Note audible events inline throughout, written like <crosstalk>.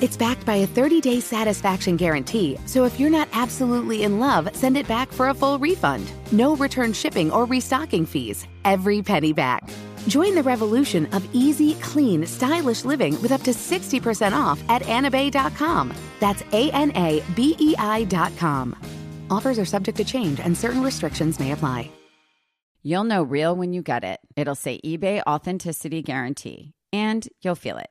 It's backed by a 30 day satisfaction guarantee, so if you're not absolutely in love, send it back for a full refund. No return shipping or restocking fees. Every penny back. Join the revolution of easy, clean, stylish living with up to 60% off at anabei.com. That's A N A B E I.com. Offers are subject to change and certain restrictions may apply. You'll know real when you get it. It'll say eBay Authenticity Guarantee, and you'll feel it.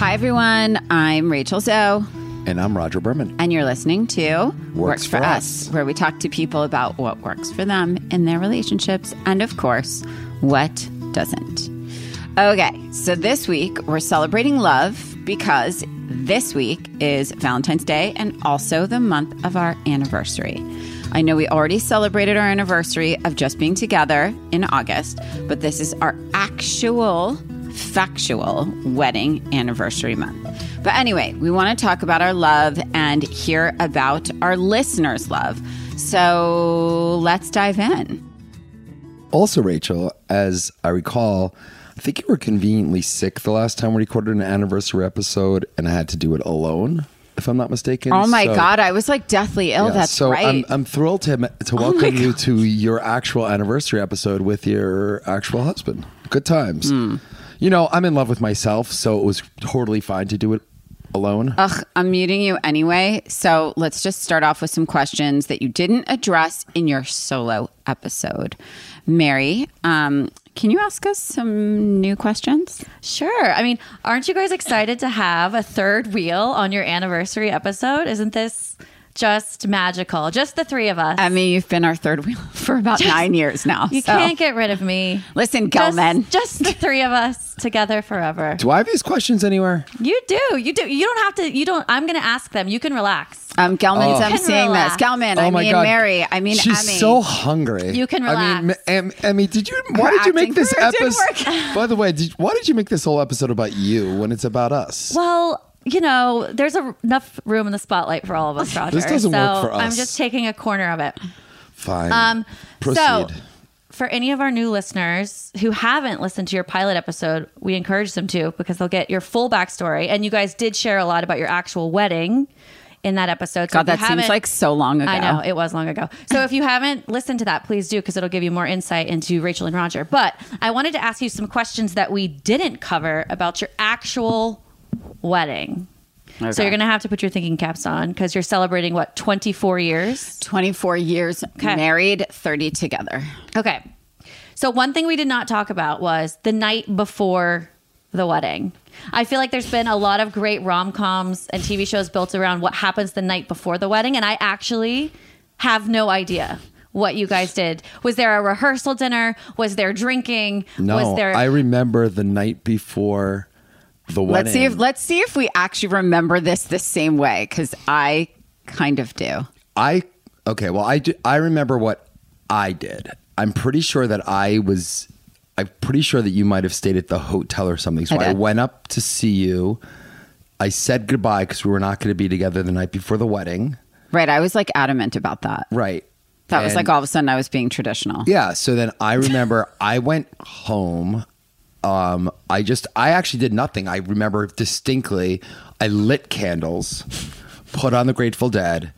Hi, everyone. I'm Rachel Zoe. And I'm Rodger Berman. And you're listening to Works for Us. where we talk to people about what works for them in their relationships and, of course, what doesn't. Okay, so this week we're celebrating love because this week is Valentine's Day and also the month of our anniversary. I know we already celebrated our anniversary of just being together in August, but this is our actual factual wedding anniversary month. But anyway, we want to talk about our love and hear about our listeners' love. So let's dive in. Also, Rachel, as I recall, I think you were conveniently sick the last time we recorded an anniversary episode, and I had to do it alone, if I'm not mistaken. Oh my So- God, I was like deathly ill. Yeah, That's so right. I'm, I'm thrilled to, to my welcome you to your actual anniversary episode with your actual husband. Good times. Hmm. You know, I'm in love with myself, so it was totally fine to do it alone. Ugh, I'm muting you anyway. So let's just start off with some questions that you didn't address in your solo episode. Mary, um, can you ask us some new questions? Sure. I mean, aren't you guys excited to have a third wheel on your anniversary episode? Isn't this just magical? Just the three of us. I mean, you've been our third wheel <laughs> for about nine years now. you so- can't get rid of me. Listen, Just, Gelman. just the three of us together forever. do I have these questions anywhere? You do. You do. You don't have to. You don't. I'm going to ask them. You can relax. Um, Gelman's Oh. emceeing this. relax. Gelman, oh I my mean God. Mary, I mean She's Emmy. so hungry. You can relax. I mean, relax. Em- Emmy, did you? Why We're did you make this for it didn't episode? <laughs> By the way, did, why did you make this whole episode about you when it's about us? Well, you know, there's a, enough room in the spotlight for all of us, Rodger. this doesn't so work for us. I'm just taking a corner of it. Fine. Um, Proceed. So, for any of our new listeners who haven't listened to your pilot episode, we encourage them to because they'll get your full backstory. And you guys did share a lot about your actual wedding in that episode. So God, that seems like so long ago. I know it was long ago. So if you haven't listened to that, please do because it'll give you more insight into Rachel and Rodger. But I wanted to ask you some questions that we didn't cover about your actual wedding. So you're going to have to put your thinking caps on because you're celebrating what 24 years. 24 years Okay. married, 30 together. Okay. So one thing we did not talk about was the night before the wedding. I feel like there's been a lot of great rom-coms and TV shows built around what happens the night before the wedding and I actually have no idea what you guys did. Was there a rehearsal dinner? Was there drinking? no, was there I remember the night before the wedding. Let's see if let's see if we actually remember this the same way because I kind of do. I okay. Well, I do, I remember what I did. I'm pretty sure that I was. I'm pretty sure that you might have stayed at the hotel or something. So I I, went up to see you. I said goodbye because we were not going to be together the night before the wedding. Right. I was like adamant about that. Right. That was like all of a sudden I was being traditional. Yeah. So then I remember I went home. Um, I just, I actually did nothing. I remember distinctly, I lit candles, put on the Grateful Dead,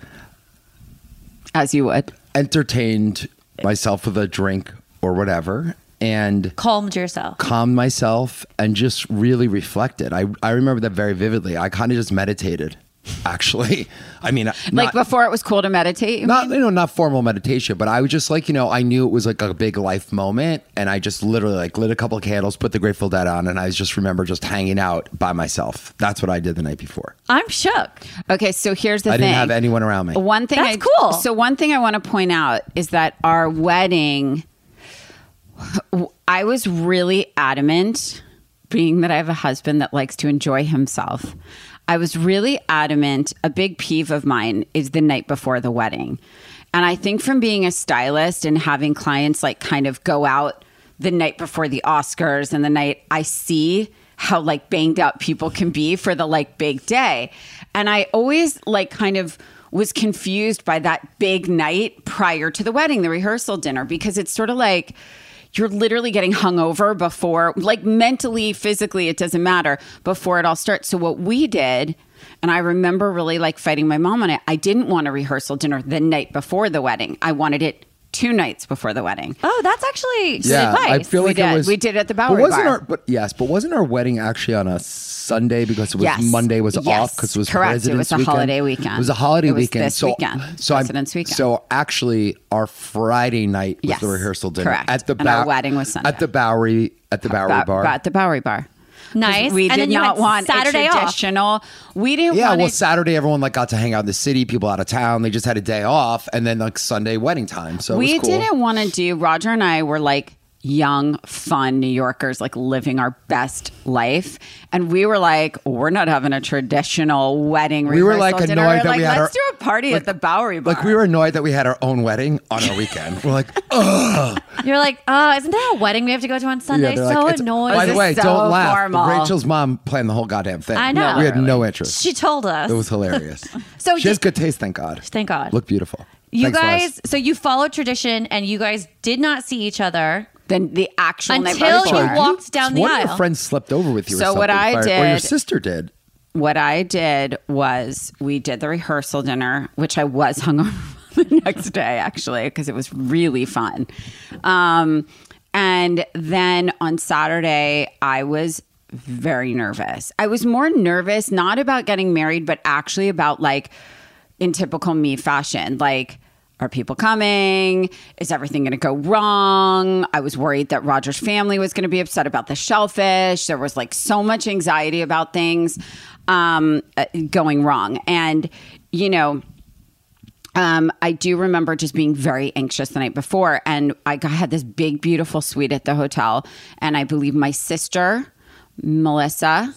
As you would. entertained myself with a drink or whatever, and Calmed yourself. calmed myself and just really reflected. I, I remember that very vividly. I kind of just meditated, actually. I mean, Like before it was cool to meditate. you not mean? you know not formal meditation, but I was just like you know I knew it was like a big life moment, and I just literally like lit a couple of candles, put the Grateful Dead on, and I just remember just hanging out by myself. That's what I did the night before. I'm shook. Okay, so here's the I thing. I didn't have anyone around me. One thing That's I, cool. So one thing I want to point out is that our wedding I was really adamant being that I have a husband that likes to enjoy himself. I was really adamant. A big peeve of mine is the night before the wedding. And I think from being a stylist and having clients like kind of go out the night before the Oscars and the night I see how like banged out people can be for the like big day. And I always like kind of was confused by that big night prior to the wedding, the rehearsal dinner, because it's sort of like you're literally getting hungover before, like mentally, physically, it doesn't matter before it all starts. So what we did, and I remember really like fighting my mom on it. I didn't want a rehearsal dinner the night before the wedding. I wanted it two nights before the wedding. Oh, that's actually good yeah, advice. I feel We like did. it was. We did at the but Bowery wasn't Bar. Our, but yes, but wasn't our wedding actually on a Sunday because it was Yes. Monday was Yes. off because it was Correct. It was a weekend. holiday weekend. It was a holiday It was weekend. this so, weekend, so I'm- President's weekend. So actually, our Friday night was Yes. the rehearsal dinner Correct. at the And our wedding was Sunday. at the Bowery at the Bowery Ba- Bar. ba- at the Bowery Bar. Nice. We And did then not want Saturday a off. We didn't yeah, want well, it- Saturday everyone like got to hang out in the city. People out of town, they just had a day off, and then like Sunday wedding time. So it we was cool. didn't want to do roger and i were like young fun new yorkers like living our best life and we were like we're not having a traditional wedding We were, rehearsal like, dinner. annoyed that like we had let's our- do a party at the bowery bar Like we were annoyed that we had our own wedding on our weekend. We're like, <laughs> oh, You're like, oh, isn't there a wedding we have to go to on Sunday? they're so like, annoying. By the way, so don't laugh. formal. Rachel's mom planned the whole goddamn thing. I know. We had no interest. she told us. It was hilarious. <laughs> So she has good taste, thank God. Thank God. Look beautiful. you Thanks, guys, Les. so you followed tradition and you guys did not see each other. Then the actual night Until you walked down the One of your friends slept over with you. or So what something, I did, or your sister did. what I did was we did the rehearsal dinner, which I was <laughs> hungover the next day actually because it was really fun. Um, and then on Saturday, I was very nervous. I was more nervous not about getting married, but actually about like in typical me fashion, like. Are people coming? Is everything going to go wrong? I was worried that Rodger's family was going to be upset about the shellfish. There was like so much anxiety about things um, uh, going wrong. And, you know, um, I do remember just being very anxious the night before. And I got, had this big, beautiful suite at the hotel. And I believe my sister, Melissa,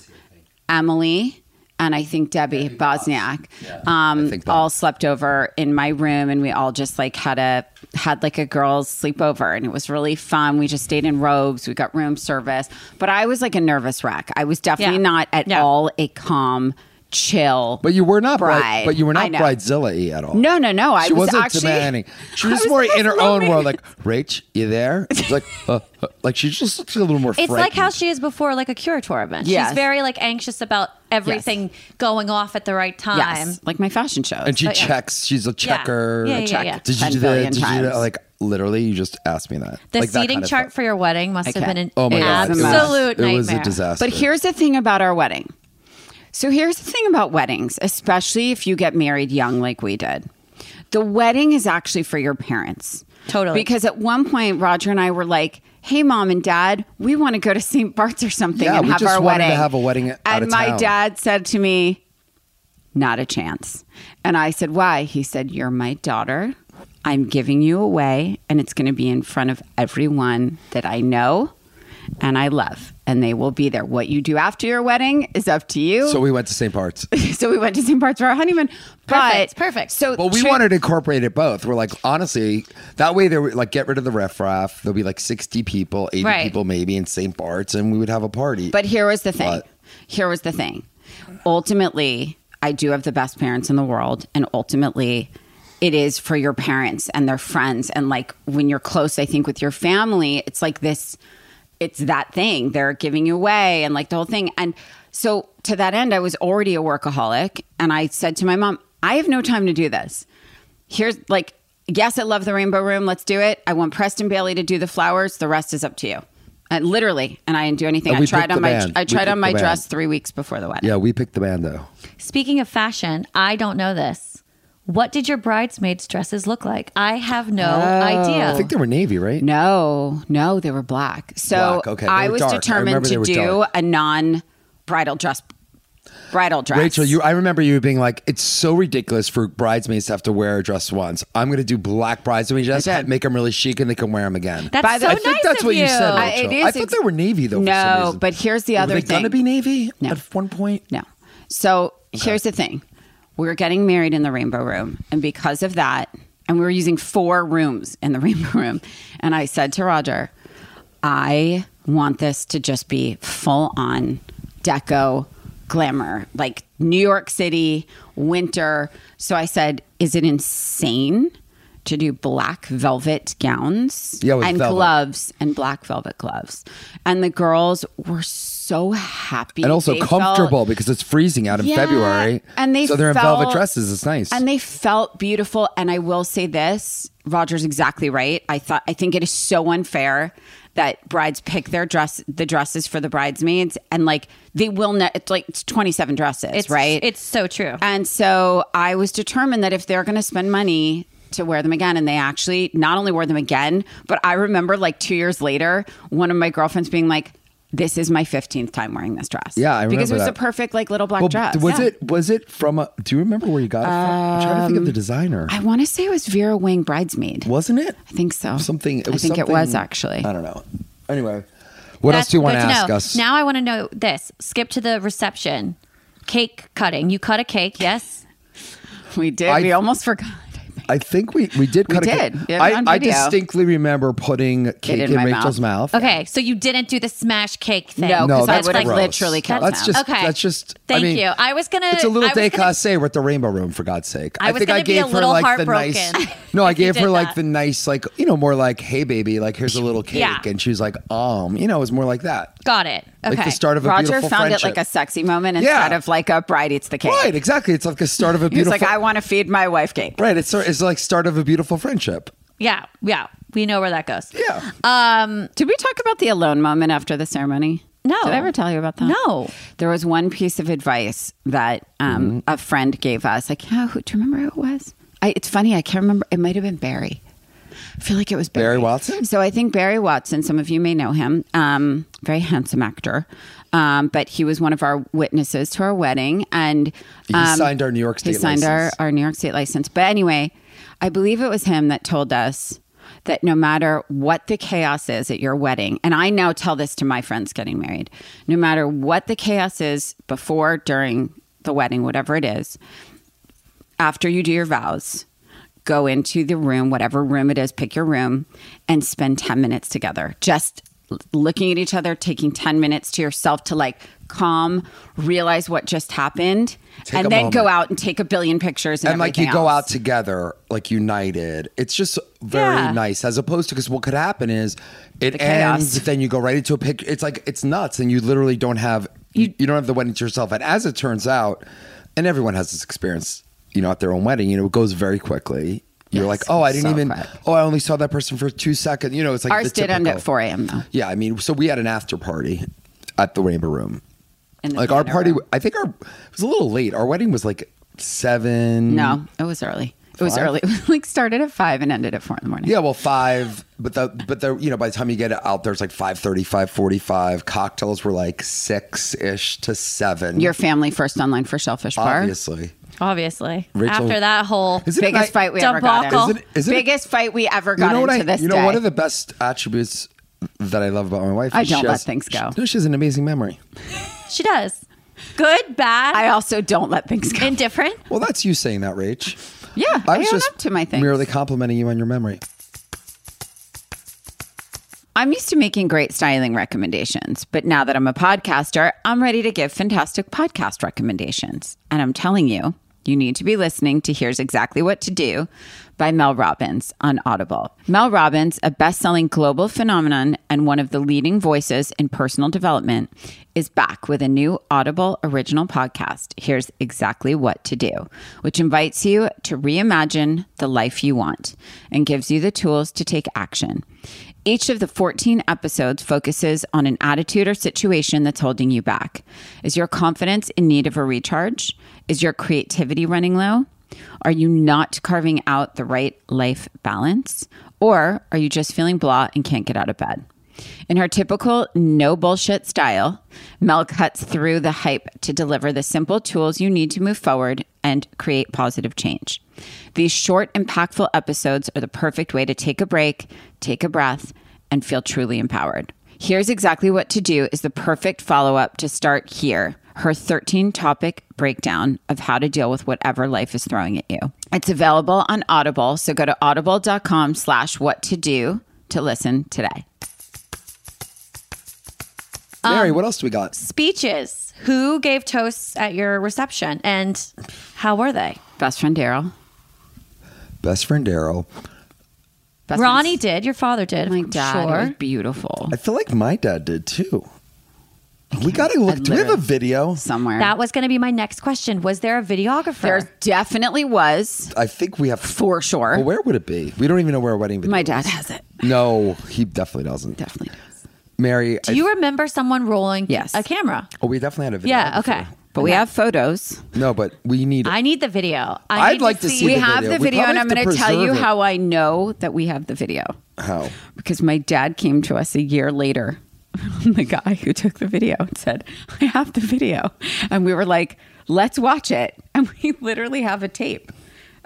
Emily, and I think Debbie Bosniak, um, think all slept over in my room, and we all just like had a had like a girls' sleepover, and it was really fun. We just stayed in robes. We got room service, but I was like a nervous wreck. I was definitely Yeah. not at Yeah. all a calm, chill. But you were not bride. bride. But you were I not know. bridezilla at all. No, no, no. I she was wasn't actually demanding. She was, was more in her own world. Like, Rach, you there? It's like, <laughs> uh, uh, like she's just looks a little more. It's like how she is before like a curator event. Yes. She's very like anxious about everything going off at the right time. Yes, like my fashion shows. and she But yeah. checks. She's a checker. Yeah, yeah, check. yeah. Did you do that? billion Did you do that? Like literally, you just asked me that. The like that seating kind of chart stuff. for your wedding must have been an Oh my god, absolute it was, nightmare. It was a disaster. But here's the thing about our wedding. So here's the thing about weddings, especially if you get married young like we did. The wedding is actually for your parents. Totally. Because at one point, Rodger and I were like, hey, mom and dad, we want to go to St. Bart's or something Yeah, and we have just our wanted to wedding. have a wedding out And of my town. dad said to me, not a chance. And I said, why? He said, you're my daughter. I'm giving you away, and it's going to be in front of everyone that I know and I love, and they will be there. What you do after your wedding is up to you. So we went to St. Bart's. <laughs> so we went to St. Bart's for our honeymoon. Perfect, But perfect. So Well, we tri- wanted to incorporate it both. We're like, honestly, that way they were like, get rid of the riffraff. There'll be like 60 people, 80 Right. people maybe in St. Bart's, and we would have a party. But here was the thing. What? Here was the thing. Ultimately, I do have the best parents in the world, and ultimately, it is for your parents and their friends. And like when you're close, I think with your family, it's like this. It's that thing they're giving you away, and like the whole thing. And so to that end, I was already a workaholic, and I said to my mom, "I have no time to do this." Here's like, yes, I love the Rainbow Room. Let's do it. I want Preston Bailey to do the flowers. The rest is up to you. And literally, and I didn't do anything. And I we tried picked on the my band. I tried on my dress three weeks before the wedding. yeah, we picked the band though. Speaking of fashion, I don't know this. What did your bridesmaids' dresses look like? I have no idea. Oh. I think they were Navy, right? No, no, they were black. So Black, okay. I was dark. Determined remember they to do dark. a non bridal dress. Bridal dress. Rachel, you I remember you being like, it's so ridiculous for bridesmaids to have to wear a dress once. I'm going to do black bridesmaid dress, I did. make them really chic, and they can wear them again. That's By the- so I nice think that's of what you, said, I- Rachel. it I, thought ex- they were Navy though. for some No, but here's the other were other they thing. gonna be Navy No. at one point? No. So here's the thing we were getting married in the Rainbow Room. And because of that, and we were using four rooms in the <laughs> Rainbow Room. And I said to Rodger, I want this to just be full on deco glamour, like New York City, winter. So I said, Is it insane? To do black velvet gowns Yeah, and velvet. gloves and black velvet gloves. And the girls were so happy. And also They felt- comfortable because it's freezing out in Yeah, February. and they so they're in velvet dresses. It's nice. and they felt beautiful. And I will say this: Rodger's exactly right. I thought I think it is so unfair that brides pick their dress, the dresses for the bridesmaids, and like they will not. It's like it's twenty seven dresses, it's right? It's so true. And so I was determined that if they're going to spend money to wear them again, and they actually not only wore them again, but I remember like two years later, one of my girlfriends being like. This is my fifteenth time wearing this dress. Yeah, I because it was that. a perfect like little black Well, dress. was Yeah. it was it from a? Do you remember where you got it from? I'm trying to think of the um, designer. I want to say it was Vera Wang bridesmaid. Wasn't it? I think so. Something. It I think it was actually. I don't know. Anyway, what else do you want to to ask know. us? Now I want to know this. Skip to the reception. Cake cutting. You cut a cake, yes? We did. I- we almost forgot. I think we we did. We cut a did. cake. It I, I distinctly remember putting cake in in, my Rachel's mouth. mouth. Okay, so you didn't do the smash cake thing. No, No, 'cause I that's would have gross. literally killed That's them. just Okay. that's just. I Thank mean, you. I was gonna. It's a little I was gonna- décassé with the rainbow room, for God's sake. I was think I <laughs> gave her like the nice. No, I gave her like the nice, like you know, more like, "Hey, baby," like here's a little cake, and she was like, "Um," you know, it was more like that, Got it. Okay. like the start of a friendship. Rodger beautiful found friendship. it like a sexy moment Yeah. instead of like a bride eats the cake. right, exactly. It's like the start of a <laughs> He was beautiful. like, I want to feed my wife cake. right, it's sort- it's like start of a beautiful friendship. Yeah, yeah. We know where that goes. Yeah. Um, Did we talk about the alone moment after the ceremony? No. Did I ever tell you about that? No. There was one piece of advice that um, Mm-hmm. a friend gave us. Like, yeah, who, do you remember who it was? I, it's funny. I can't remember. It might have been Barry. I feel like it was Barry. Barry Watson? So I think Barry Watson, some of you may know him, um, very handsome actor. Um, but he was one of our witnesses to our wedding. And He um, signed our New York State. He signed our, our New York State license. But anyway, I believe it was him that told us that no matter what the chaos is at your wedding, and I now tell this to my friends getting married, no matter what the chaos is before, during the wedding, whatever it is, after you do your vows, go into the room, whatever room it is, pick your room, and spend 10 minutes together. Just looking at each other, taking 10 minutes to yourself to like calm, realize what just happened, Take and then go out and take a billion pictures and, and like you everything go out together like united. It's just very Yeah. nice as opposed to because what could happen is it The ends then you go right into a picture it's like it's nuts and you literally don't have you, you don't have the wedding to yourself. And as it turns out and everyone has this experience you know at their own wedding you know it goes very quickly you're Yes, like oh i didn't so even quick. oh i only saw that person for two seconds you know it's like Ours did end at 4 a.m. though. yeah i mean so we had an after party at the rainbow room like our party room. i think our it was a little late our wedding was like seven No, it was early. It was Five? early. <laughs> It like started at five and ended at four in the morning. Yeah, well, five, but the but the you know by the time you get out there, it's like 5.30, 5.45. Cocktails were like six ish to seven. Your family first online for Shellfish Bar. obviously. Obviously. Rachel- After that whole. Is it Biggest ni- fight we ever got Debacle. in. Is it- is it- Biggest fight we ever got know into I? this You know day. one of the best attributes that I love about my wife. I is she don't let has- things go. No, she has an amazing memory. She does. Good, bad, I also don't let things go. indifferent. Well, that's you saying that, Rach. yeah, I I, was own just up to my things. merely complimenting you on your memory. I'm used to making great styling recommendations, but now that I'm a podcaster, I'm ready to give fantastic podcast recommendations. And I'm telling you, you need to be listening to Here's Exactly What to Do by Mel Robbins on Audible. Mel Robbins, a best selling global phenomenon and one of the leading voices in personal development, is back with a new Audible original podcast, Here's Exactly What to Do, which invites you to reimagine the life you want and gives you the tools to take action. Each of the 14 episodes focuses on an attitude or situation that's holding you back. Is your confidence in need of a recharge? Is your creativity running low? Are you not carving out the right life balance? Or are you just feeling blah and can't get out of bed? In her typical no bullshit style, Mel cuts through the hype to deliver the simple tools you need to move forward and create positive change. These short, impactful episodes are the perfect way to take a break, take a breath, and feel truly empowered. Here's exactly what to do is the perfect follow up to start here. Her 13 topic breakdown of how to deal with whatever life is throwing at you. It's available on Audible, so go to audible.com slash what to do to listen today. Mary, Um, what else do we got? Speeches. Who gave toasts at your reception and how were they? Best friend Daryl. Best friend Daryl. Best Ronnie friend- did. Your father did. My dad. It Sure. was beautiful. I feel like my dad did too. We <laughs> got to look. Do we have a video? Somewhere. That was going to be my next question. Was there a videographer? there definitely was, I think we have. for sure. Well, where would it be? We don't even know where a wedding video. My is. dad has it. No, he definitely doesn't. Definitely does. Mary, Do I- you remember someone rolling Yes. a camera? oh, we definitely had a video. Yeah. Okay. But we have photos. No, but we need. I need the video. I I'd need like to see We the have video. the We video, probably and I'm have to going to tell you it. how I know that we have the video. how. Because my dad came to us a year later, <laughs> the guy who took the video, and said, I have the video. And we were like, let's watch it. <laughs> And we literally have a tape.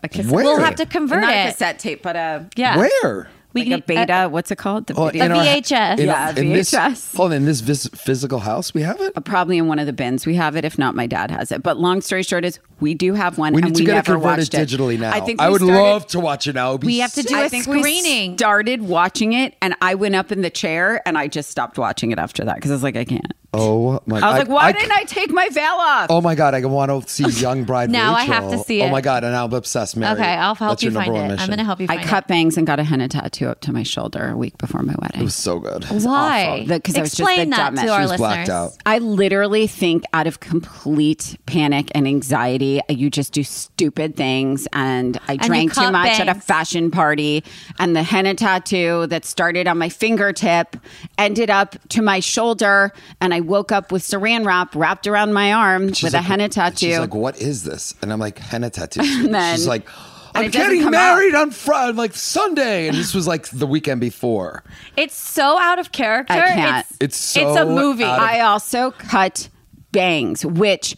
A cassette. Where? We'll have to convert Not a it. cassette tape, but a, Yeah. Where? We like a beta. uh, what's it called? The Oh, video. in A our- VHS. in- Yeah, in this- VHS. Hold on, in this vis- physical house, we have it. Probably in one of the bins. We have it. If not, my dad has it. But long story short is we do have one We and to we get it never converted watched it. digitally now. I think I would started- love to watch it now. It'd We have to sick. do I a think screening. we started watching it and I went up in the chair and I just stopped watching it after that because I was like, I can't. Oh my! God. I was like, why didn't I take my veil off? Oh my god! I want to see <laughs> young bride. Now I have to see oh it. Oh my god! And I'm obsessed, Mary. Okay, I'll help That's you your find number it. one I'm going to help you I cut it. bangs and got a henna tattoo up to my shoulder a week before my wedding. It was so good. Why? Because I was just the that dumbest. to our She was listeners. blacked out. I literally think out of complete panic and anxiety, you just do stupid things. And I you drank too cut much at a fashion party. And the henna tattoo that started on my fingertip ended up to my shoulder. And I woke up with saran wrap wrapped around my arm She's with like- a henna tattoo. She's like, "What is this?" And I'm like, "Henna tattoo." <laughs> then- She's like, "I'm it getting come married on Friday, like Sunday," and this was like the weekend before. It's so out of character. I can't. It's, It's so it's a movie. out of- I also cut bangs, which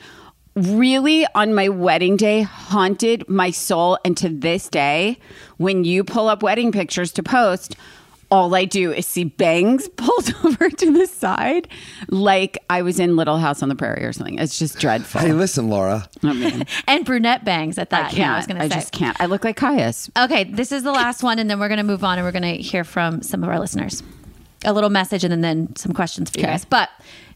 really on my wedding day haunted my soul. And to this day, when you pull up wedding pictures to post, all I do is see bangs <laughs> pulled over to the side like I was in Little House on the Prairie or something. It's just dreadful. Hey, listen, Laura. I mean, <laughs> and brunette bangs at I that. Yeah, I was can't. going I to say. just can't. I look like Caius. Okay, this is the last one, and then we're going to move on and we're going to hear from some of our listeners. A little message and then, then some questions for you Okay. guys. But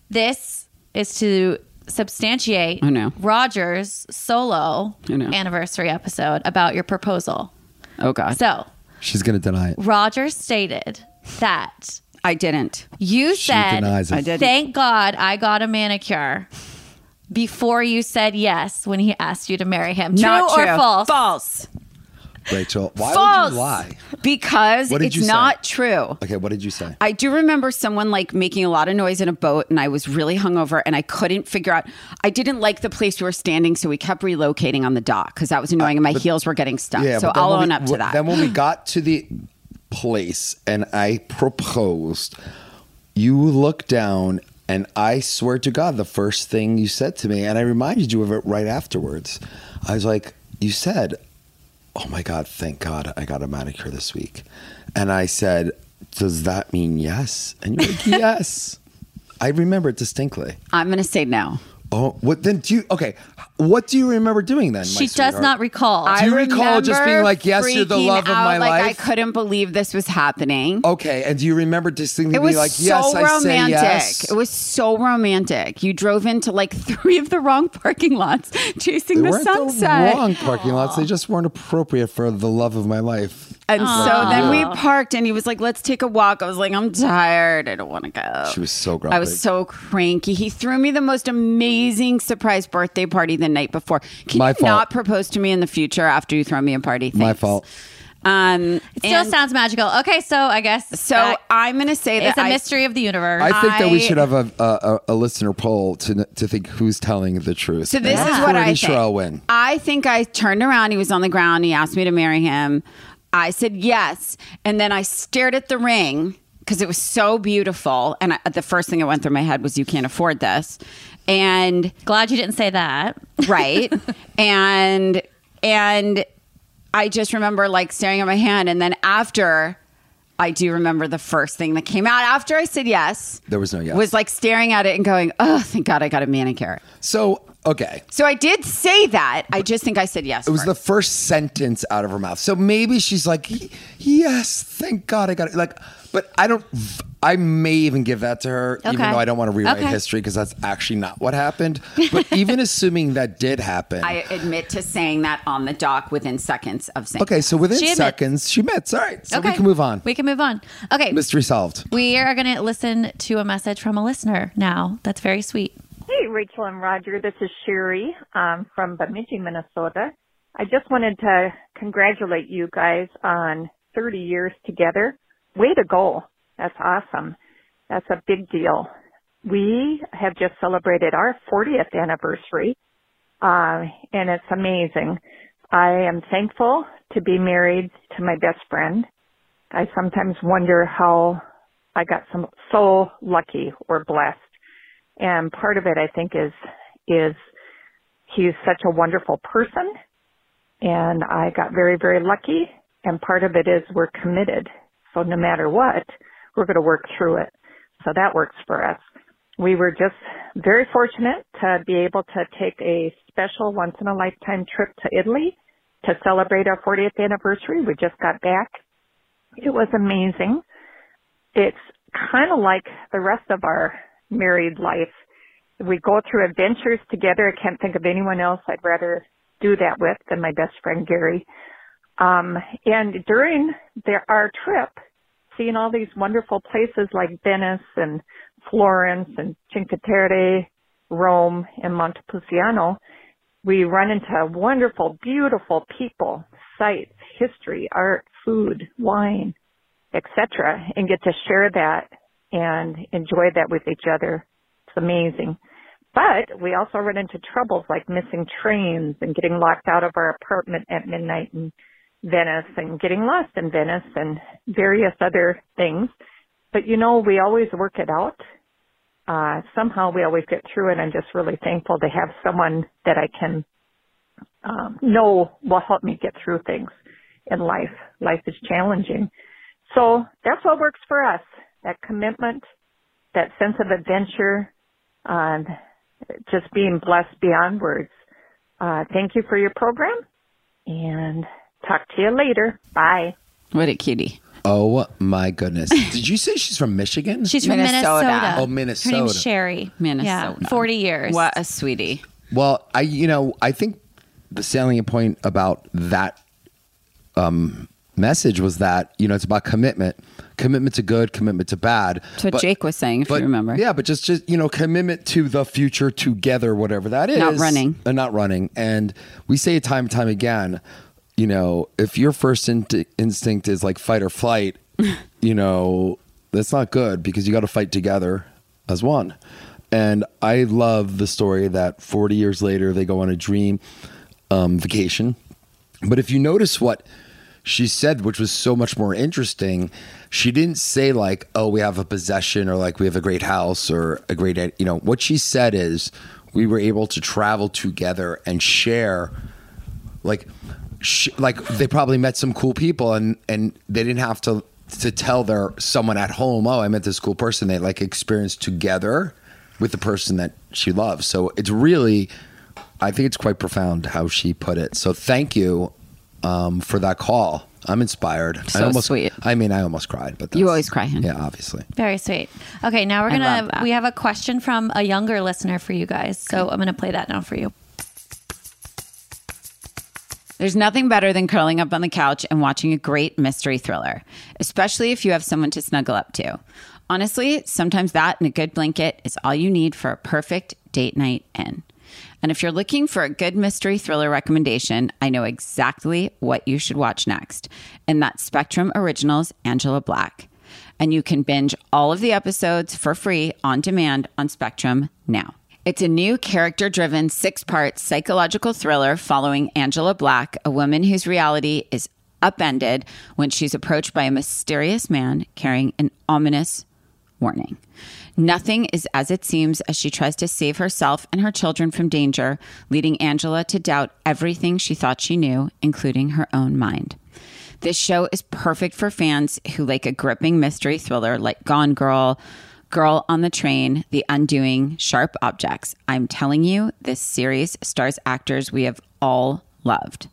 this is to substantiate oh, I know. Rodger's solo oh, I know. anniversary episode about your proposal. Oh, God. So, She's gonna deny it. Roger stated that I didn't. you She said, denies it. I did. Thank God I got a manicure before you said yes when he asked you to marry him. True Not or true. false? False. Rachel, why False. would you lie? Because it's not true. Okay, what did you say? I do remember someone like making a lot of noise in a boat, and I was really hungover, and I couldn't figure out. I didn't like the place we were standing, so we kept relocating on the dock because that was uh, annoying, and my heels were getting stuck. Yeah, so I'll own we- up to that. Then when we got to the place and I proposed, you looked down and I swear to God, the first thing you said to me, and I reminded you of it right afterwards. I was like, you said, Oh my God, thank God I got a manicure this week. And I said, does that mean yes? And you're like, <laughs> yes. I remember it distinctly. I'm going to say no. Oh, what then? Do you okay? What do you remember doing then? my She does sweetheart? not recall. Do you recall just being like, yes, you're the freaking love of my like, life? I couldn't believe this was happening. Okay, and do you remember distinctly It was being like, so yes, I say romantic. yes? It was so romantic. You drove into like <laughs> three of the wrong parking lots chasing They the sunset. the wrong parking lots. They just weren't appropriate for the love of my life. And so then we parked and he was like, let's take a walk. I was like, I'm tired. I don't want to go. She was so grumpy. I was so cranky. He threw me the most amazing surprise birthday party the night before. Can My you fault. not propose to me in the future after you throw me a party? My fault. Um, it still and sounds magical. Okay, so I guess so that I'm going to say that it's a I- mystery of the universe. I think that we I- should have a, a, a listener poll to to think who's telling the truth. So this And is what I pretty think. sure I'll win. I think I turned around. He was on the ground. He asked me to marry him. I said yes, and then I stared at the ring because it was so beautiful. And I, the first thing that went through my head was, "You can't afford this," and Glad you didn't say that. right, <laughs> and and I just remember like staring at my hand, and then after. I do remember the first thing that came out after I said yes. There was no yes. Was like staring at it and going, "Oh, thank God I got a manicure." So okay, So I did say that. I just think I said yes. it was first. the first sentence out of her mouth. So maybe she's like, "Yes, thank God I got it." Like, but I don't. I may even give that to her, even though I don't want to rewrite Okay. history because that's actually not what happened. But <laughs> even assuming that did happen, I admit to saying that on the dock within seconds of saying. okay. So within She admits. seconds, she admits. All right, so okay, we can move on. We can move on. Okay, Mystery solved. we are going to listen to a message from a listener now. That's very sweet. Hey, Rachel and Rodger. This is Sherry um, from Bemidji, Minnesota. I just wanted to congratulate you guys on 30 years together. Way to go. That's awesome. That's a big deal. We have just celebrated our 40th anniversary, uh, and it's amazing. I am thankful to be married to my best friend. I sometimes wonder how I got some, so lucky or blessed and part of it I think is is he's such a wonderful person and I got very very lucky and part of it is we're committed so no matter what we're going to work through it so that works for us we were just very fortunate to be able to take a special once in a lifetime trip to Italy to celebrate our 40th anniversary we just got back it was amazing it's kind of like the rest of our married life. We go through adventures together. I can't think of anyone else I'd rather do that with than my best friend Gary. Um, and during the, our trip, seeing all these wonderful places like Venice and Florence and Cinque Terre, Rome, and Montepulciano, we run into wonderful, beautiful people, sights, history, art, food, wine, etc., and get to share that and enjoy that with each other. It's amazing. But we also run into troubles like missing trains and getting locked out of our apartment at midnight in Venice and getting lost in Venice and various other things. But you know, we always work it out. Uh, somehow we always get through it. I'm just really thankful to have someone that I can um, know will help me get through things in life. Life is challenging. So that's what works for us. That commitment, that sense of adventure, and just being blessed beyond words. Uh, thank you for your program and talk to you later. Bye. What a cutie. Oh my goodness! <laughs> Did you say she's from Michigan? She's from Minnesota. Minnesota. Oh, Her Minnesota. name's Sherry. Minnesota. Yeah, 40 years. What a sweetie. Well, I you know I think the salient point about that um, message was that you know it's about commitment, commitment to good, commitment to bad. That's what Jake was saying, if you but- remember. Yeah, but just just you know commitment to the future together, whatever that is. Not running. and not running. And we say it time and time again. You know, if your first in- instinct is like fight or flight, <laughs> you know that's not good because you got to fight together as one. And I love the story that 40 years later they go on a dream um, vacation. But if you notice what she said, which was so much more interesting, she didn't say like, "Oh, we have a possession," or like, "We have a great house," or a great, you know. What she said is, we were able to travel together and share, like, sh- like they probably met some cool people, and and they didn't have to to tell their someone at home, oh, I met this cool person they like experienced together with the person that she loves. So it's really, I think it's quite profound how she put it. So thank you um, for that call. I'm inspired. I So almost, sweet. I mean, I almost cried, but You always cry, hun. Yeah, obviously. Very sweet. Okay, now we're gonna we have a question from a younger listener for you guys. So I'm gonna play that now for you. There's nothing better than curling up on the couch and watching a great mystery thriller, especially if you have someone to snuggle up to. Honestly, sometimes that and a good blanket is all you need for a perfect date night in. And if you're looking for a good mystery thriller recommendation, I know exactly what you should watch next. And that's Spectrum Originals Angela Black. And you can binge all of the episodes for free on demand on Spectrum now. It's a new character driven six part psychological thriller following Angela Black, a woman whose reality is upended when she's approached by a mysterious man carrying an ominous warning. Nothing is as it seems as she tries to save herself and her children from danger, leading Angela to doubt everything she thought she knew, including her own mind. This show is perfect for fans who like a gripping mystery thriller like Gone Girl, Girl on the Train, The Undoing, Sharp Objects. I'm telling you, this series stars actors we have all loved.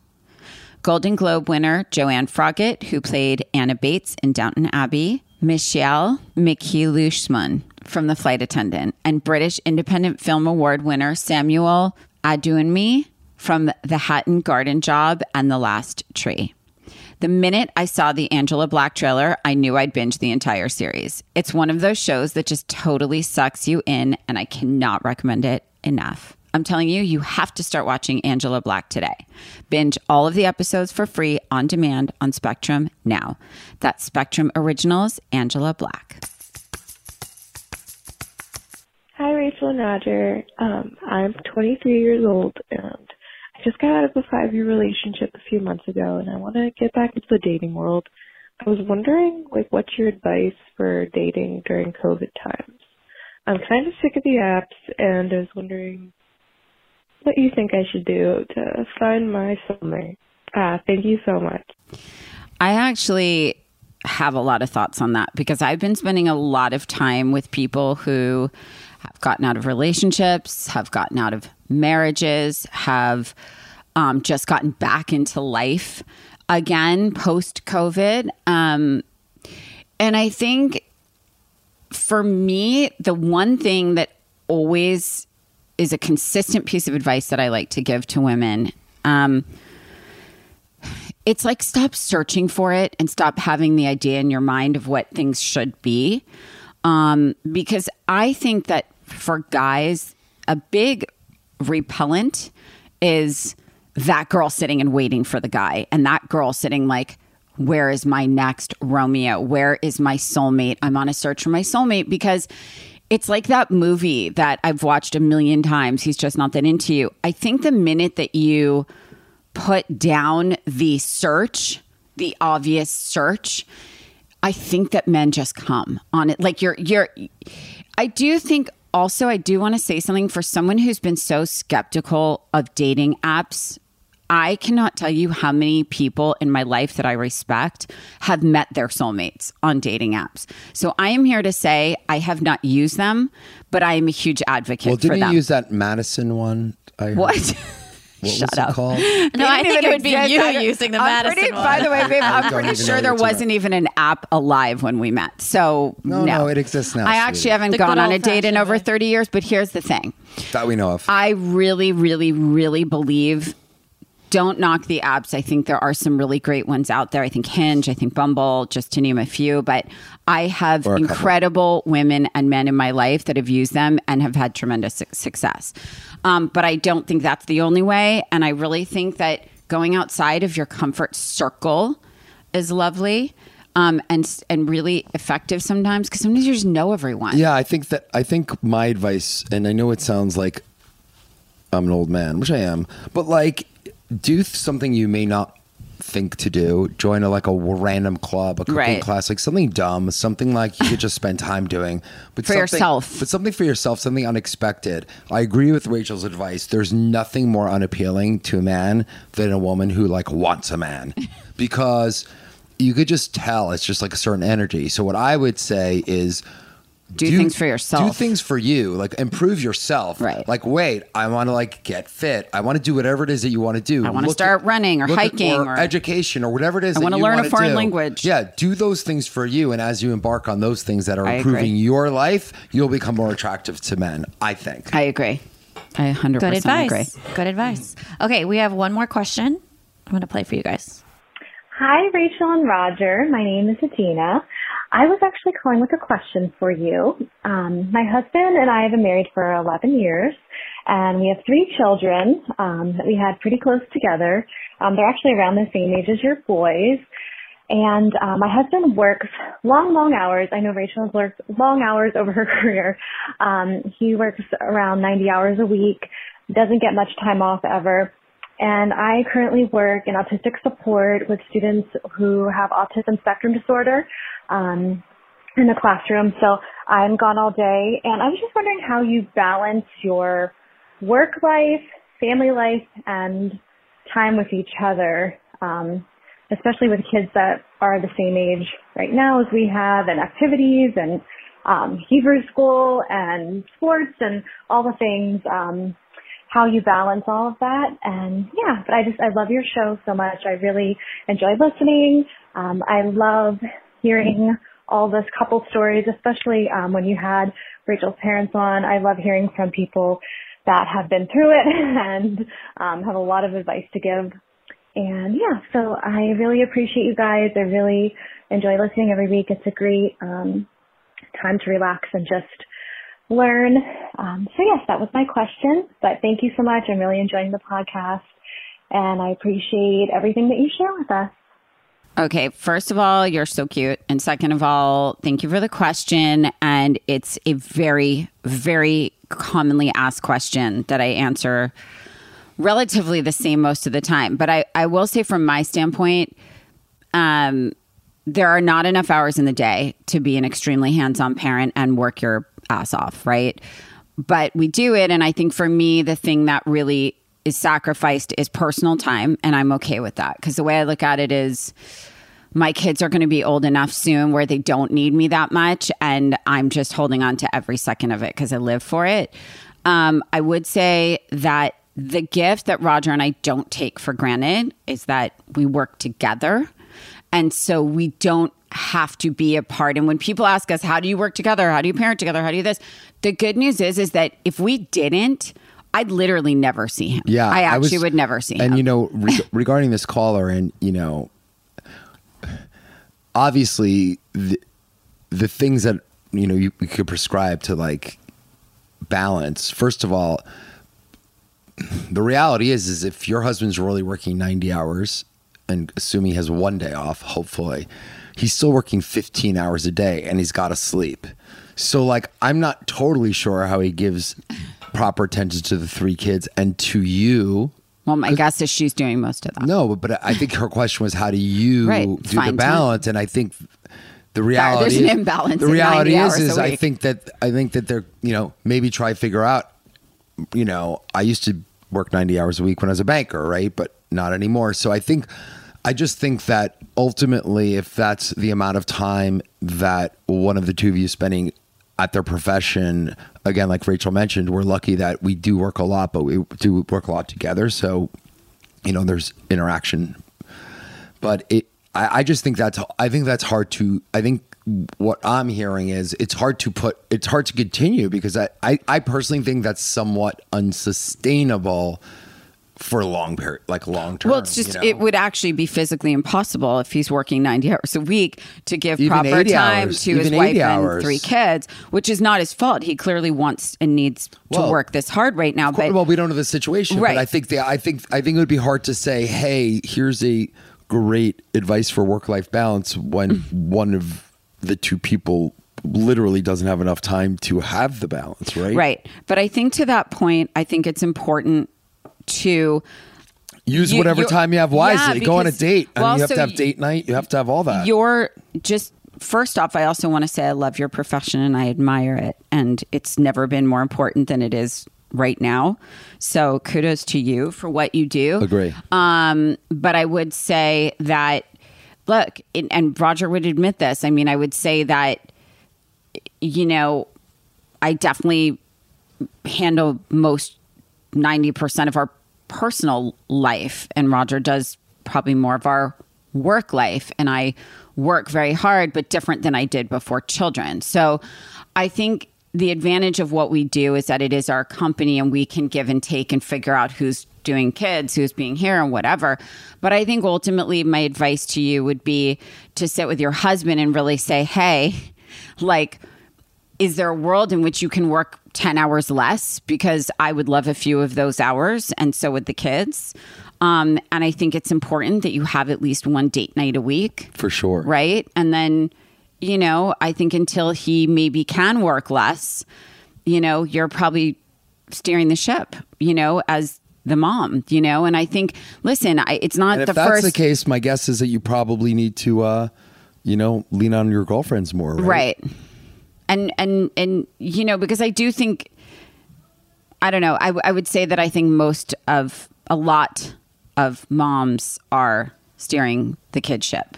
Golden Globe winner Joanne Froggatt, who played Anna Bates in Downton Abbey, Michiel Huisman from The Flight Attendant, and British Independent Film Award winner Samuel Adewunmi from The Hatton Garden Job and The Last Tree. The minute I saw the Angela Black trailer, I knew I'd binge the entire series. It's one of those shows that just totally sucks you in, and I cannot recommend it enough. I'm telling you, you have to start watching Angela Black today. Binge all of the episodes for free on demand on Spectrum now. That's Spectrum Originals, Angela Black. Hi, Rachel and Rodger. Um, I'm 23 years old and just got out of a five year relationship a few months ago and I want to get back into the dating world. I was wondering, like, what's your advice for dating during COVID times? I'm kind of sick of the apps and I was wondering what you think I should do to find my soulmate. Ah, thank you so much. I actually have a lot of thoughts on that because I've been spending a lot of time with people who have gotten out of relationships, have gotten out of marriages, have um, just gotten back into life again post COVID. Um, and I think for me, the one thing that always is a consistent piece of advice that I like to give to women. Um, it's like stop searching for it and stop having the idea in your mind of what things should be. Um, because I think that for guys, a big repellent is that girl sitting and waiting for the guy, and that girl sitting like, where is my next Romeo? Where is my soulmate? I'm on a search for my soulmate because it's like that movie that I've watched a million times. He's just not that into you. I think the minute that you put down the search, the obvious search, I think that men just come on it. Like you're, you're, I do think also, I do want to say something for someone who's been so skeptical of dating apps. I cannot tell you how many people in my life that I respect have met their soulmates on dating apps. So I am here to say I have not used them, but I am a huge advocate Well, didn't you them. use that Madison one? I heard? what? <laughs> What Shut was up. it called? <laughs> No, I think it would be you I using the I'm Madison pretty- one. By the way, babe, I'm pretty sure there wasn't even an app alive when we met. So No, no, it exists now, I actually sweetie. haven't The gone on a date in over 30 years. But here's the thing: that we know of. I really, really, really believe. Don't knock the apps. I think there are some really great ones out there. I think Hinge, I think Bumble, just to name a few. But I have a couple. incredible women and men in my life that have used them and have had tremendous su- success. Um, but I don't think that's the only way. And I really think that going outside of your comfort circle is lovely um, and and really effective sometimes because sometimes you just know everyone. Yeah, I think that I think my advice, and I know it sounds like I'm an old man, which I am, but like do something you may not think to do. Join a like a random club, a cooking Right. class, like something dumb, something like you could just spend time doing, but For yourself. But something for yourself, something unexpected. I agree with Rachel's advice. There's nothing more unappealing to a man than a woman who like wants a man, <laughs> because you could just tell it's just like a certain energy. So what I would say is Do things for yourself. Do things for you. Like improve yourself. Right. Like wait, I want to like get fit. I want to do whatever it is that you want to do. I wanna start at- running or look at- hiking or- education or whatever it is. I wanna learn a foreign do. language. Yeah, do those things for you, and as you embark on those things that are I improving agree. your life, you'll become more attractive to men. I think. I agree. I 100% advice. agree. Good advice. Okay, we have one more question. I'm going to play for you guys. Hi, Rachel and Rodger. My name is Adina. I was actually calling with a question for you. Um, my husband and I have been married for 11 years, and we have three children um, that we had pretty close together. Um, they're actually around the same age as your boys. And uh, my husband works long, long hours. I know Rachel has worked long hours over her <laughs> career. Um, he works around 90 hours a week, doesn't get much time off ever. And I currently work in autistic support with students who have autism spectrum disorder um, in the classroom. So I'm gone all day. And I was just wondering how you balance your work life, family life, and time with each other, um, especially with kids that are the same age right now as we have, and activities and um, Hebrew school and sports and all the things. Um, how you balance all of that. And yeah, but I just, I love your show so much. I really enjoy listening. Um, I love hearing all this couple stories, especially um, when you had Rachel's parents on. I love hearing from people that have been through it <laughs> and um, have a lot of advice to give. And yeah, so I really appreciate you guys. I really enjoy listening every week. It's a great um, time to relax and just learn. Um, so yes, that was my question. But thank you so much. I'm really enjoying the podcast, and I appreciate everything that you share with us. Okay, first of all, you're so cute. And second of all, thank you for the question. And it's a very, very commonly asked question that I answer relatively the same most of the time. But I, I will say, from my standpoint, um, there are not enough hours in the day to be an extremely hands on parent and work your ass off, right? But we do it. And I think for me, the thing that really is sacrificed is personal time. And I'm okay with that because the way I look at it is my kids are going to be old enough soon where they don't need me that much. And I'm just holding on to every second of it because I live for it. Um, I would say that the gift that Rodger and I don't take for granted is that we work together. And so we don't have to be apart. And when people ask us, how do you work together? How do you parent together? How do you this? The good news is, is that if we didn't, I'd literally never see him. Yeah, I I actually was- would never see And him. And you know, re- <laughs> regarding this caller, and you know, obviously the the things that you know you, you could prescribe to like balance. First of all, the reality is, is if your husband's really working ninety hours, and assuming he has one day off, hopefully, he's still working fifteen hours a day, and he's got to sleep. So, like, I'm not totally sure how he gives proper attention to the three kids and to you. well, my guess is she's doing most of that. No, but I think her question was, how do you <laughs> Right. do the Find time. balance? And I think the reality there's an is- imbalance The reality is, is I think that I think that they're you know maybe try to figure out. You know, I used to work ninety hours a week when I was a banker, right? But not anymore. So I think. I just think that ultimately, if that's the amount of time that one of the two of you spending at their profession, again, like Rachel mentioned, we're lucky that we do work a lot, but we do work a lot together. So, you know, there's interaction but it I, I just think that's I think that's hard to I think what I'm hearing is it's hard to put it's hard to continue because I, I, I personally think that's somewhat unsustainable for long period like long term. Well, it's just you know? it would actually be physically impossible if he's working ninety hours a week to give Even proper time hours. to his wife 80 and three kids, which is not his fault. He clearly wants and needs to Well, work this hard right now. Course- But well, we don't know the situation, Right. but I think the I think I think it would be hard to say, "Hey, here's a great advice for work life balance" when mm. one of the two people literally doesn't have enough time to have the balance, right? right, but I think to that point, I think it's important to Use You- whatever time you have Yeah, wisely. Go on a because- date. I well, mean, you have so to have date night. You have to have all that. You're just first off, I also want to say I love your profession and I admire it. And it's never been more important than it is right now. So kudos to you for what you do. Agree. Um, but I would say that look, and Rodger would admit this. I mean, I would say that, you know, I definitely handle most 90% of our personal life, and Rodger does probably more of our work life. And I work very hard, but different than I did before children. So I think the advantage of what we do is that it is our company and we can give and take and figure out who's doing kids, who's being here, and whatever. But I think ultimately, my advice to you would be to sit with your husband and really say, hey, like, is there a world in which you can work 10 hours less? Because I would love a few of those hours, and so would the kids. Um, and I think it's important that you have at least one date night a week For sure. right? And then, you know, I think until he maybe can work less, you know, you're probably steering the ship, you know, as the mom, you know. And I think, listen, I, it's not And if the that's first the case, my guess is that you probably need to, uh, you know, lean on your girlfriends more. Right. right and and and you know because i do think i don't know I, would say that i think most of a lot of moms are steering the kid ship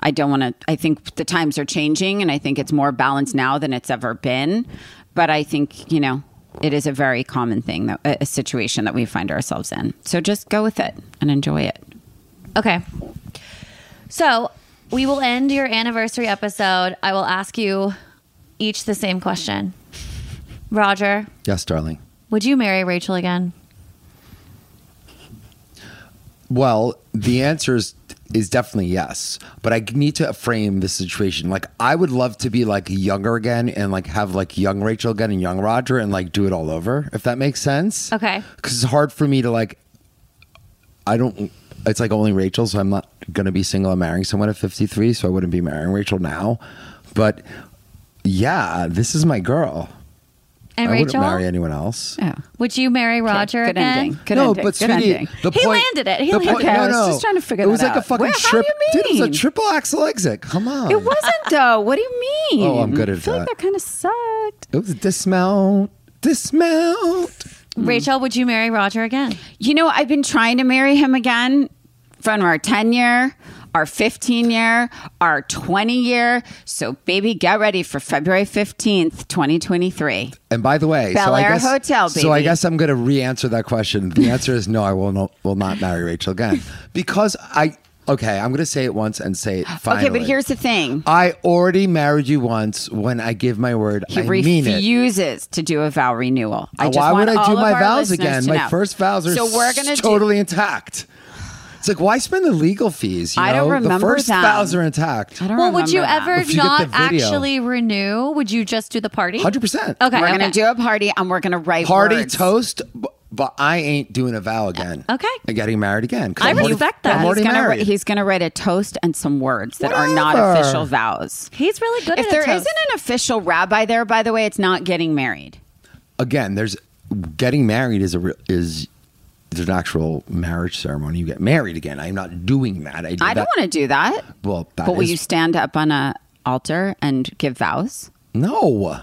i don't want to i think the times are changing and i think it's more balanced now than it's ever been but i think you know it is a very common thing that a situation that we find ourselves in so just go with it and enjoy it Okay. So we will end your anniversary episode. I will ask you each the same question. Rodger, Yes, darling. would you marry Rachel again? Well, the answer is is definitely yes, but I need to frame the situation. Like, I would love to be like younger again and like have like young Rachel again and young Rodger and like do it all over. If that makes sense. Okay. Because it's hard for me to like. I don't. It's like only Rachel, so I'm not gonna be single and marrying someone at 53, so I wouldn't be marrying Rachel now. But yeah, this is my girl. And I Rachel, wouldn't marry anyone else. yeah would you marry Rodger good again? ending good no, ending but good sweetie, ending. the He point, landed it. He the landed point- it. Okay, I no, was no. just trying to figure It was that like a out. fucking Where- how trip. do you Dude, it was a mean? triple axle exit. Come on. It wasn't though. What do you mean? Oh, I'm good at I feel that. like that kind of sucked. It was a dismount, dismount. Rachel, would you marry Rodger again? You know, I've been trying to marry him again from our 10 year, our 15 year, our 20 year. So, baby, get ready for February 15th, 2023. And by the way, Bel so I Air guess, Hotel, So I guess I'm going to re-answer that question. The answer is no. I will not will not marry Rachel again because I. Okay, I'm going to say it once and say it finally. Okay, but here's the thing I already married you once. When I give my word, he I mean it. refuses to do a vow renewal. I just Why would I do my vows again? My know. first vows are so we're gonna s- do- totally intact. It's like why spend the legal fees? You I know? don't remember The first them. vows are intact. I don't Well, would you remember them. ever you not actually renew? Would you just do the party? Hundred percent. Okay. We're okay. going to do a party and we're going to write Party words. toast, but I ain't doing a vow again. Okay. And getting married again. 'cause I I'm already- respect that. I'm He's gonna, married. write, he's gonna write a toast and some words that are not official vows. He's really good If at there a toast. not an official rabbi there, by the way, it's not getting married. again, there's getting married is a real is there's an actual marriage ceremony. You get married again. I'm not doing that. I, did I don't want to do that. Well, that but will is- you stand up on a altar and give vows? No.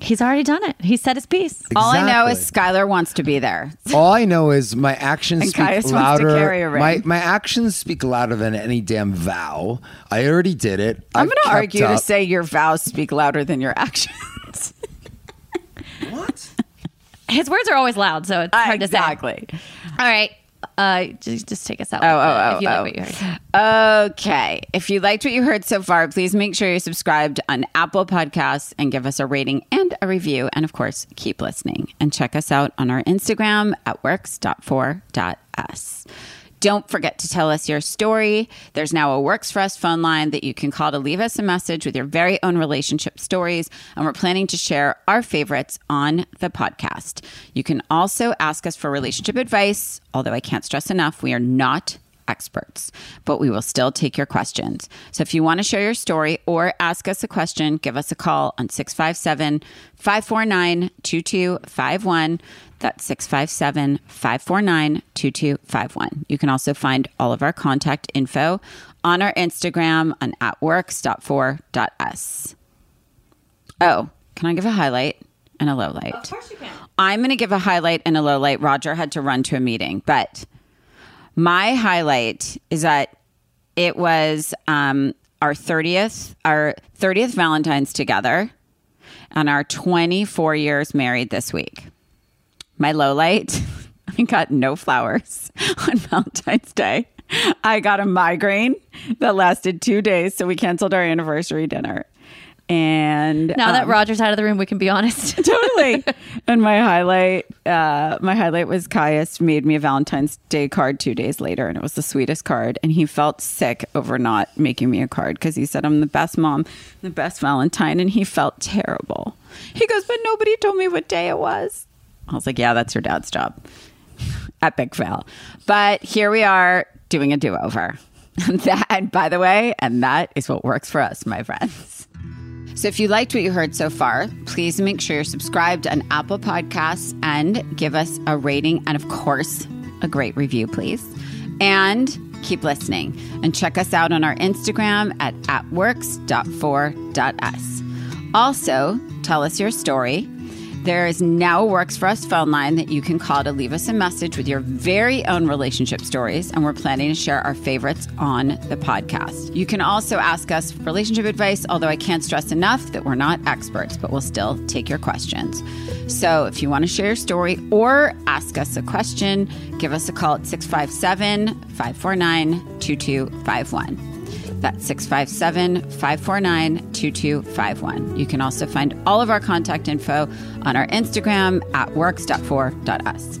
He's already done it. He said his piece. All I know is Exactly. Skyler wants to be there. <laughs> All I know is my actions And speak Kaius wants to louder. carry a ring. My my actions speak louder than any damn vow. I already did it. I'm going to kept argue to say your vows speak louder than your <laughs> actions. what? His words are always loud, so it's hard to say. exactly. All right. Uh, just, just take us out. Oh, oh, oh, if oh. what you heard. Okay. If you liked what you heard so far, please make sure you're subscribed on Apple Podcasts and give us a rating and a review. And of course, keep listening and check us out on our Instagram at works.for.us. Don't forget to tell us your story. There's now a Works for Us phone line that you can call to leave us a message with your very own relationship stories. And we're planning to share our favorites on the podcast. You can also ask us for relationship advice, although I can't stress enough, we are not experts, but we will still take your questions. So if you want to share your story or ask us a question, give us a call on 657 549 2251. That's 657 549 2251. You can also find all of our contact info on our Instagram on at works.for.us. Oh, can I give a highlight and a low light? Of course you can. I'm going to give a highlight and a low light. Rodger had to run to a meeting, but my highlight is that it was um, our 30th, our 30th Valentine's together and our 24 years married this week. My low light, <laughs> I got no flowers <laughs> on Valentine's Day. I got a migraine that lasted two days, so we canceled our anniversary dinner. And Now that um, Rodger's out of the room, we can be honest. <laughs> totally. and my highlight, uh, my highlight was Kaius made me a Valentine's Day card two days later, and it was the sweetest card. And he felt sick over not making me a card because he said I'm the best mom, the best Valentine, and he felt terrible. He goes, but nobody told me what day it was. I was like, yeah, that's your dad's job. <laughs> Epic fail. But here we are doing a do over. <laughs> And that, and by the way, and that is what works for us, my friends. So if you liked what you heard so far, please make sure you're subscribed on Apple Podcasts and give us a rating and, of course, a great review, please. And keep listening and check us out on our Instagram at atworks.for.us. Also, tell us your story. There is now a Works For Us phone line that you can call to leave us a message with your very own relationship stories, and we're planning to share our favorites on the podcast. You can also ask us relationship advice, although I can't stress enough that we're not experts, but we'll still take your questions. So if you want to share your story or ask us a question, give us a call at 657 549 2251. That's 657 549 2251. You can also find all of our contact info on our Instagram at works.for.us.